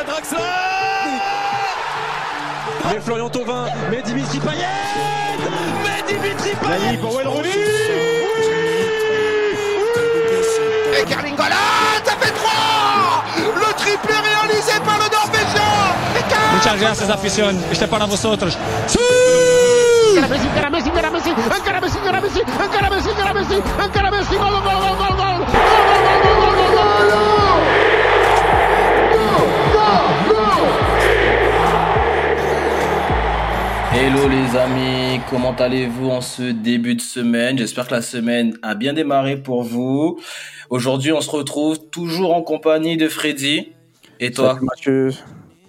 à Draxler Mais Florian Thauvin, mais Dimitri Payet Mais Dimitri Payet pour Rooney Et Carlingola, ça fait 3 Le triplé réalisé par le Norvégien Muchas gracias, afición. Este es para vosotros. Messi, encara Messi, encara Messi, encara Messi, encara Messi, encara Messi, encara Messi, encara Messi, gol, gol, gol, gol, gol, gol, Hello les amis, comment allez-vous en ce début de semaine? J'espère que la semaine a bien démarré pour vous. Aujourd'hui, on se retrouve toujours en compagnie de Freddy. Et toi? Salut Mathieu,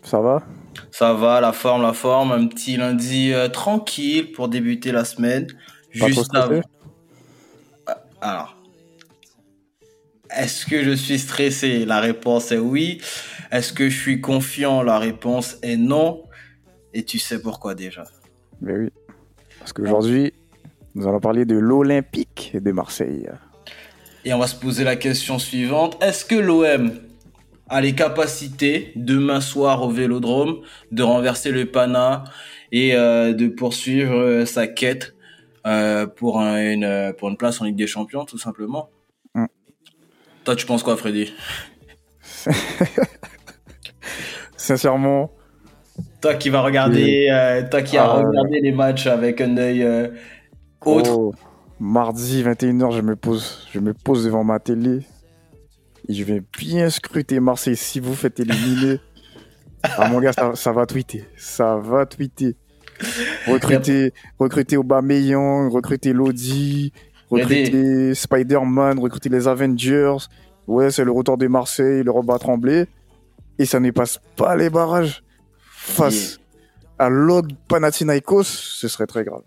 ça va? Ça va, la forme, la forme. Un petit lundi euh, tranquille pour débuter la semaine. Pas trop stressé? Alors, est-ce que je suis stressé? La réponse est oui. Est-ce que je suis confiant? La réponse est non. Et tu sais pourquoi déjà? Mais oui. Parce qu'aujourd'hui, nous allons parler de l'Olympique de Marseille. Et on va se poser la question suivante. Est-ce que l'OM a les capacités demain soir au Vélodrome de renverser le Pana et euh, de poursuivre euh, sa quête euh, pour, un- une, pour une place en Ligue des Champions, tout simplement? Mm. Toi, tu penses quoi, Freddy? Sincèrement, Toi qui vas regarder, euh, toi qui as Ah, ouais. regardé les matchs avec un œil euh, autre. oh, mardi 21h, je me pose, je me pose devant ma télé et je vais bien scruter Marseille. Si vous faites éliminer, ah mon gars, ça, ça va tweeter, ça va tweeter. Recruter, recruter Aubameyang, recruter Lodi, recruter Spider-Man, recruter les Avengers. Ouais, c'est le retour de Marseille, le rebat tremblé. Et ça ne passe pas les barrages. Face à Log Panathinaikos, ce serait très grave.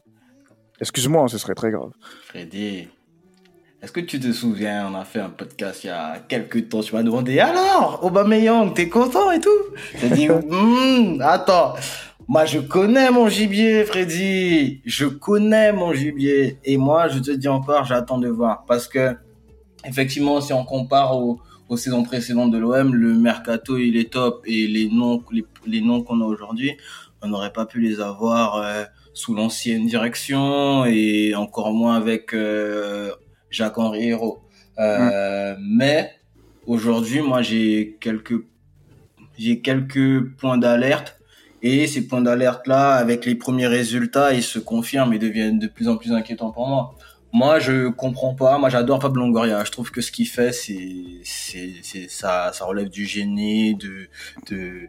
Excuse-moi, ce serait très grave. Freddy, est-ce que tu te souviens, on a fait un podcast il y a quelques temps, tu m'as demandé alors, Aubameyang, t'es content et tout? J'ai dit, Hmm, attends, moi je connais mon gibier, Freddy, je connais mon gibier, et moi je te dis encore, j'attends de voir, parce que effectivement, si on compare aux, aux saisons précédentes de l'OM, le mercato il est top, et les noms, les, les noms qu'on a aujourd'hui, on n'aurait pas pu les avoir. euh, sous l'ancienne direction et encore moins avec euh, Jacques-Henri Hérault. Euh, Mais aujourd'hui, moi, j'ai quelques, j'ai quelques points d'alerte et ces points d'alerte là, avec les premiers résultats, ils se confirment et deviennent de plus en plus inquiétants pour moi. Moi, je comprends pas. Moi, j'adore Pablo Longoria. Je trouve que ce qu'il fait, c'est, c'est, ça, ça relève du génie, de, de,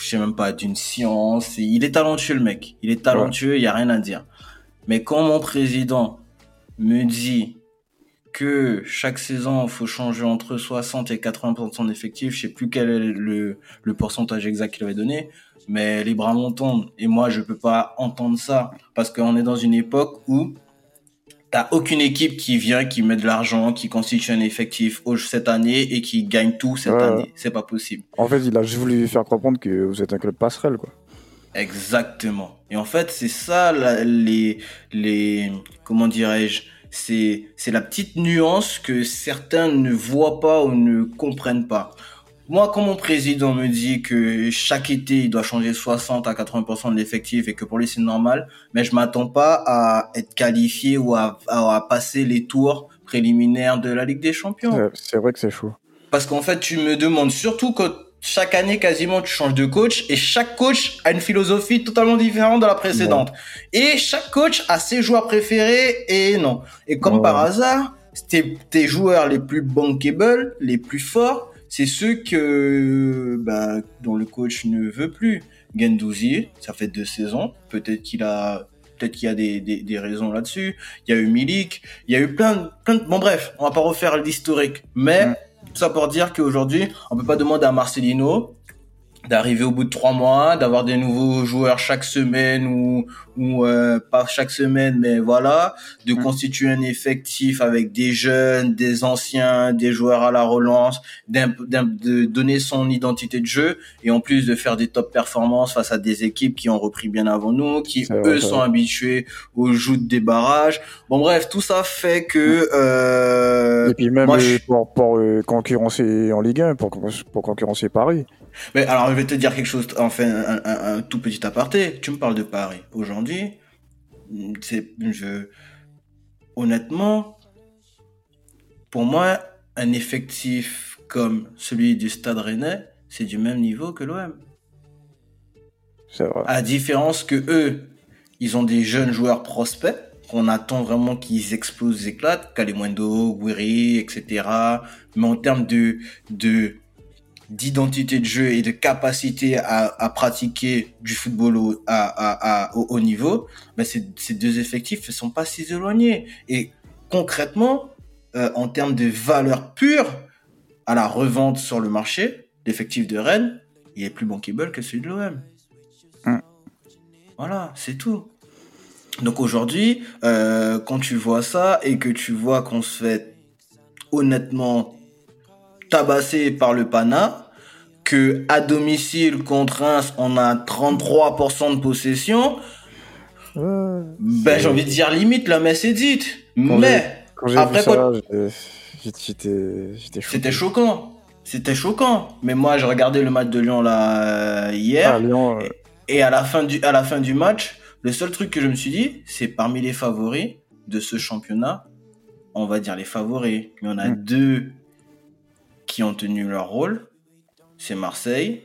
je sais même pas, d'une science. Il est talentueux, le mec. Il est talentueux, il y a rien à dire. Mais quand mon président me dit que chaque saison, il faut changer entre 60 et 80% de son effectif, je sais plus quel est le, le pourcentage exact qu'il avait donné, mais les bras m'en tombent. Et moi, je peux pas entendre ça parce qu'on est dans une époque où T'as aucune équipe qui vient, qui met de l'argent, qui constitue un effectif cette année et qui gagne tout cette Ouais. année. C'est pas possible. En fait, il a juste voulu faire comprendre que vous êtes un club passerelle, quoi. Exactement. Et en fait, c'est ça la- les les comment dirais-je c'est c'est la petite nuance que certains ne voient pas ou ne comprennent pas. Moi, quand mon président me dit que chaque été, il doit changer 60 à 80% de l'effectif et que pour lui c'est normal, mais je m'attends pas à être qualifié ou à, à, à passer les tours préliminaires de la Ligue des Champions. C'est- vrai que c'est chaud. Parce qu'en fait, tu me demandes surtout que chaque année, quasiment, tu changes de coach et chaque coach a une philosophie totalement différente de la précédente. Et chaque coach a ses joueurs préférés et non. Et comme Ouais. par hasard, tes, tes joueurs les plus bankable, les plus forts, c'est ceux que, bah, dont le coach ne veut plus. Gendouzi, ça fait deux saisons. Peut-être qu'il a, peut-être qu'il y a des, des, des raisons là-dessus. Il y a eu Milik. Il y a eu plein, de- plein de, bon bref, on va pas refaire l'historique. Mais, Mm. tout ça pour dire qu'aujourd'hui, on peut pas demander à Marcelino d'arriver au bout de trois mois, d'avoir des nouveaux joueurs chaque semaine ou, ou euh, pas chaque semaine, mais voilà, de Mm. constituer un effectif avec des jeunes, des anciens, des joueurs à la relance, d'im- de donner son identité de jeu et en plus de faire des top performances face à des équipes qui ont repris bien avant nous, qui vrai, eux sont habitués aux joutes des barrages. Bon bref, tout ça fait que euh, Et puis même moi, euh, je- pour, pour euh, concurrencer en Ligue 1, pour, pour concurrencer Paris. Mais alors, je vais te dire quelque chose, enfin, un, un- un tout petit aparté. Tu me parles de Paris. Aujourd'hui, c'est, je, honnêtement, pour moi, un effectif comme celui du Stade Rennais, c'est du même niveau que l'OM. C'est vrai. À différence que eux, ils ont des jeunes joueurs prospects qu'on attend vraiment qu'ils explosent, éclatent, Kalimundo, Guiri, etc. Mais en termes de, de, d'identité de jeu et de capacité à, à pratiquer du football au, à, à, à- au haut niveau, ben ces, ces deux effectifs ne sont pas si éloignés. Et concrètement, euh, en termes de valeur pure, à la revente sur le marché, l'effectif de Rennes, il est plus bankable que celui de l'OM. Mm. Voilà, c'est tout. Donc aujourd'hui, euh, quand tu vois ça et que tu vois qu'on se fait honnêtement tabasser par le Pana, que à domicile contre Reims, on a 33% de possession, ben j'ai envie de dire limite, la messe est dite. Quand Mais Quand Après, choqué. c'était choquant. C'était choquant. Mais moi, j'ai regardé le match de Lyon là euh, hier. Ah, Lyon, euh, Et à la fin du, à la fin du match, le seul truc que je me suis dit, c'est parmi les favoris de ce championnat, on va dire les favoris. Il y en a Mm. deux qui ont tenu leur rôle. C'est Marseille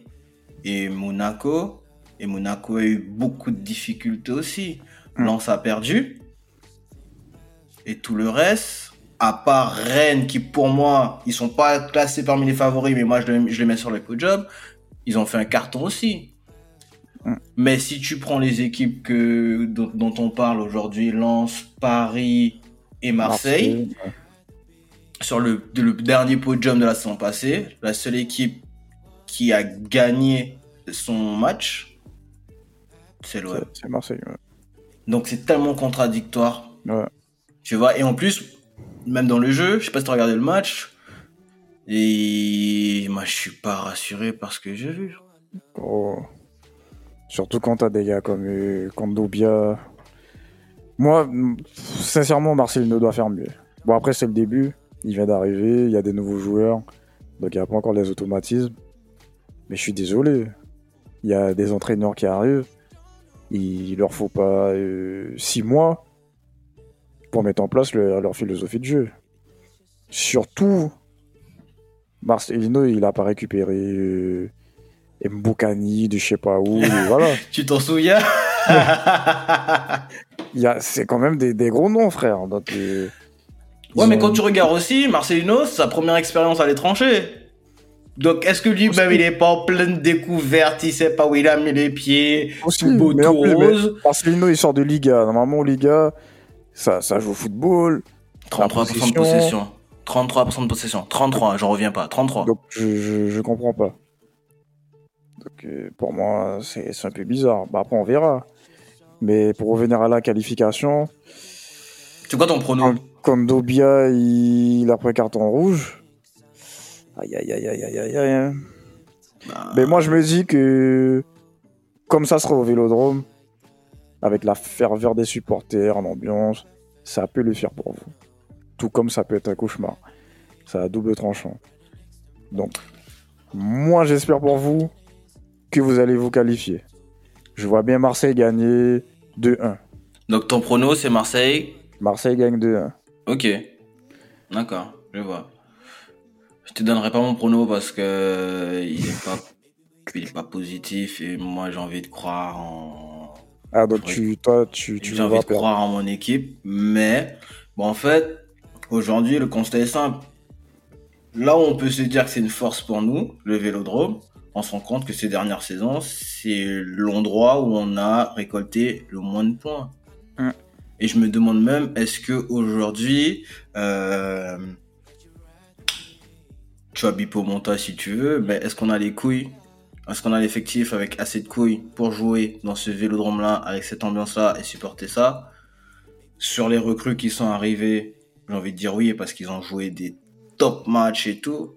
et Monaco. Et Monaco a eu beaucoup de difficultés aussi. Mm. Lens a perdu. Et tout le reste, à part Rennes, qui pour moi, ils sont pas classés parmi les favoris, mais moi je les, je les mets sur le job, ils ont fait un carton aussi. Mm. Mais si tu prends les équipes que, dont, dont on parle aujourd'hui, Lens, Paris et Marseille. Sur le, de- le dernier podium de la saison passée, la seule équipe qui a gagné son match, c'est l'OM. C'est- Marseille. ouais. Donc c'est tellement contradictoire. Ouais. Tu vois, et en plus, même dans le jeu, je sais pas si tu as regardé le match, et moi je suis pas rassuré par ce que j'ai vu. Oh. Surtout quand t'as des gars comme euh, Kondobia. Moi, sincèrement, Marcelino doit faire mieux. Bon, après, c'est le début. Il vient d'arriver, il y a des nouveaux joueurs. Donc, il n'y a pas encore les automatismes. Mais je suis désolé. Il y a des entraîneurs qui arrivent. Il leur faut pas euh, six mois pour mettre en place leur, leur philosophie de jeu. Surtout, Marcelino, il a pas récupéré euh, Mbokani de je sais pas où. voilà. Tu t'en souviens? C'est quand même des, des gros noms, frère. Donc, euh, Ouais, mais quand tu regardes aussi, Marcelino, c'est sa première expérience à l'étranger. Donc, est-ce que lui, même, il est pas en pleine découverte, il sait pas où il a mis les pieds, Aussi, tout beau, mais en tout plus, mais rose Marcelino, il sort de Liga. Normalement, Liga, ça, ça joue au football. 33% de possession. 33% de possession. 33, j'en reviens pas. 33. Donc, je, je, je comprends pas. Donc, euh, pour moi, c'est c'est un peu bizarre. Bah, après, on verra. Mais pour revenir à la qualification, C'est quoi ton prono Kondobia, il, il a pris carton rouge. Aïe, aïe, aïe, aïe, aïe, aïe, aïe. Bah, Mais moi, je me dis que comme ça sera au Vélodrome, avec la ferveur des supporters en ambiance, ça peut le faire pour vous. Tout comme ça peut être un cauchemar. Ça a double tranchant. Donc, moi, j'espère pour vous que vous allez vous qualifier. Je vois bien Marseille gagner 2-1. Donc, ton prono, c'est Marseille. Marseille gagne 2-1. Ok. D'accord, je vois. Je te donnerai pas mon prono parce que euh, il est pas, il est pas positif et moi j'ai envie de croire en, Ah, donc tu, toi, tu, tu j'ai envie de perdre. croire en mon équipe, mais bon en fait aujourd'hui le constat est simple. Là où on peut se dire que c'est une force pour nous, le Vélodrome, on se rend compte que ces dernières saisons c'est l'endroit où on a récolté le moins de points. Mm. Et je me demande même est-ce que aujourd'hui euh, tu as Bipo Monta si tu veux, mais est-ce qu'on a les couilles? Est-ce qu'on a l'effectif avec assez de couilles pour jouer dans ce vélodrome-là, avec cette ambiance-là et supporter ça? Sur les recrues qui sont arrivées, j'ai envie de dire oui, parce qu'ils ont joué des top matchs et tout.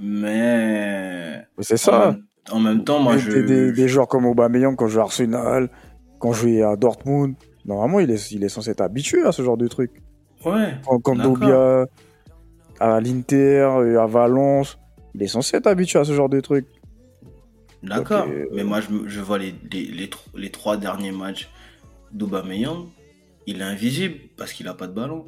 Mais Mais C'est ça. en même temps, moi je. des, des, joueurs comme Aubameyang quand je joue à Arsenal, quand je à Dortmund, normalement il est, il est censé être habitué à ce genre de truc. Ouais. Quand. Dobia à l'Inter, euh, à Valence, il est censé être habitué à ce genre de truc. D'accord, euh, mais moi je, vois les, les, les, tro- les trois derniers matchs d'Aubameyang, il est invisible parce qu'il a pas de ballon.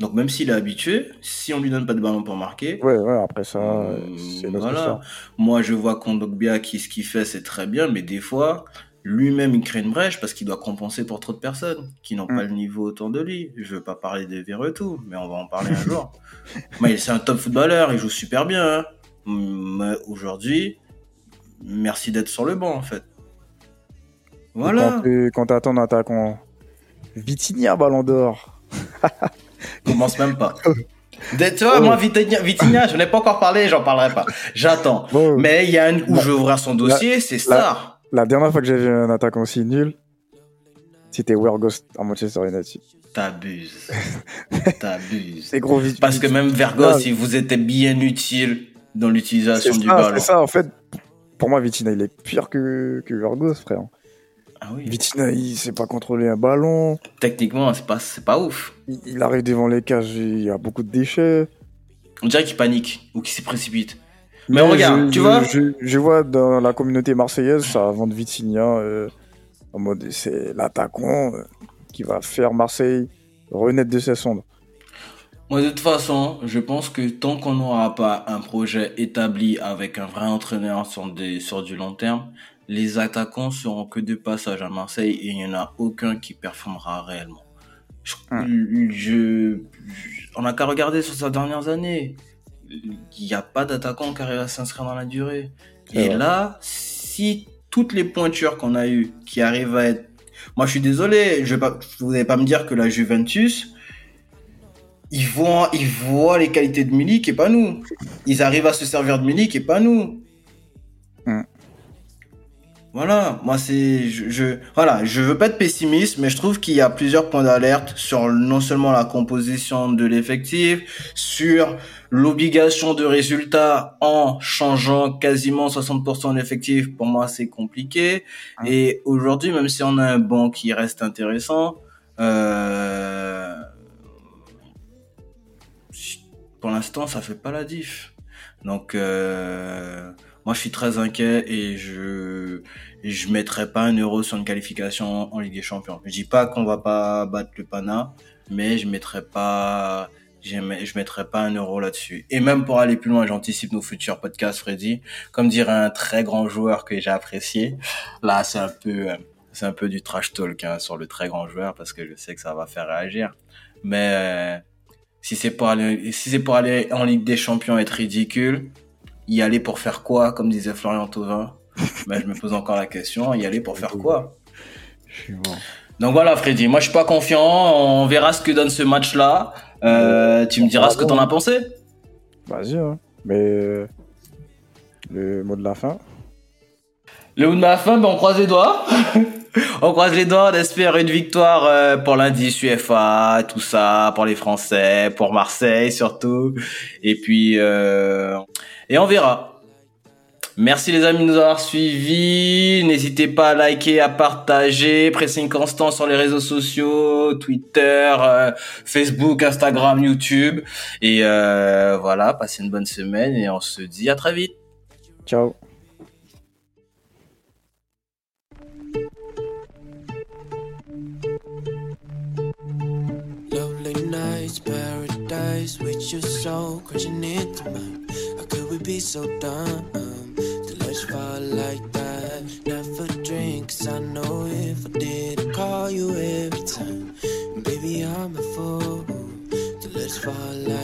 Donc même s'il est habitué, si on lui donne pas de ballon pour marquer, Ouais, ouais, après ça, euh, euh, c'est voilà. histoire. Moi je vois Kondogbia qui ce qu'il fait c'est très bien, mais des fois lui-même il crée une brèche parce qu'il doit compenser pour trop de personnes qui n'ont Mm. pas le niveau autour de lui. Je veux pas parler des tout, mais on va en parler un jour. Mais c'est un top footballeur, il joue super bien. hein. Mais aujourd'hui, merci d'être sur le banc en fait. Et Voilà. Quand Quand t'as ton attaquant Vitinha Ballon d'Or. Commence même pas. De- tu vois, Oh. moi, Vitinha, Vitinha, je n'ai pas encore parlé, j'en parlerai pas. J'attends. Bon, Mais il y a un où je vais ouvrir son dossier, c'est ça. La dernière fois que j'ai vu un attaquant aussi nul, c'était Wergos à Manchester United. T'abuses. T'abuses. C'est gros vite. Parce que même Vergos, il vous était bien utile dans l'utilisation du ballon. c'est ça, en fait. Pour moi, Vitinha, il est pire que, que Wergos, frère. Ah oui. Vitinha, il sait pas contrôler un ballon. Techniquement, c'est pas, pas ouf. Il, il arrive devant les cages, il y a beaucoup de déchets. On dirait qu'il panique ou qu'il se précipite. Mais regarde, je, tu je- vois je, je vois dans la communauté marseillaise, ça vend Vitinha euh, en mode c'est l'attaquant euh, qui va faire Marseille renaître de ses cendres. Moi, de toute façon, je pense que tant qu'on n'aura pas un projet établi avec un vrai entraîneur sur, des, sur du long terme, les attaquants seront que de passage à Marseille et il n'y en a aucun qui performera réellement. Je, je- je- on n'a qu'à regarder sur ces dernières années. Il n'y a pas d'attaquant qui arrive à s'inscrire dans la durée. Et vrai. là, si toutes les pointures qu'on a eues qui arrivent à être... Moi, je suis désolé, je vais pas, vous n'allez pas me dire que la Juventus, ils voient, ils voient les qualités de Milik et pas nous. Ils arrivent à se servir de Milik et pas nous. Voilà, moi c'est, je, je, voilà, je veux pas être pessimiste, mais je trouve qu'il y a plusieurs points d'alerte sur non seulement la composition de l'effectif, sur l'obligation de résultat en changeant quasiment 60% de l'effectif. Pour moi, c'est compliqué. Hmm. Et aujourd'hui, même si on a un banc qui reste intéressant, euh, pour l'instant, ça fait pas la diff. Donc, euh, moi, je suis très inquiet et je je mettrai pas un euro sur une qualification en Ligue des Champions. Je dis pas qu'on va pas battre le Pana, mais je mettrai pas je met- je mettrai pas un euro là-dessus. Et même pour aller plus loin, j'anticipe nos futurs podcasts, Freddy. Comme dirait un très grand joueur que j'ai apprécié, là, c'est un peu, c'est un peu du trash talk hein, sur le très grand joueur parce que je sais que ça va faire réagir. Mais euh, si c'est pour aller, si c'est pour aller en Ligue des Champions être ridicule, y aller pour faire quoi, comme disait Florian Thauvin ben, je me pose encore la question, y aller pour faire quoi? Je suis mort. Donc voilà, Freddy, moi je suis pas confiant. On verra ce que donne ce match-là. Euh, tu me diras ce que t'en as pensé? Vas-y, hein. Mais euh, le mot de la fin. Le mot de ma fin, ben on croise les doigts. on croise les doigts, on espère une victoire euh, pour l'indice UEFA, tout ça, pour les Français, pour Marseille surtout. Et puis, euh, et on verra. Merci les amis de nous avoir suivis. N'hésitez pas à liker, à partager, pressing constant sur les réseaux sociaux, Twitter, euh, Facebook, Instagram, YouTube. Et euh, voilà, passez une bonne semaine et on se dit à très vite. Ciao. Paradise with your soul crashing into mine. How could we be so dumb to let you fall like that? Never drink, 'cause I know if I did, I'd call you every time. Baby, I'm a fool to let you fall like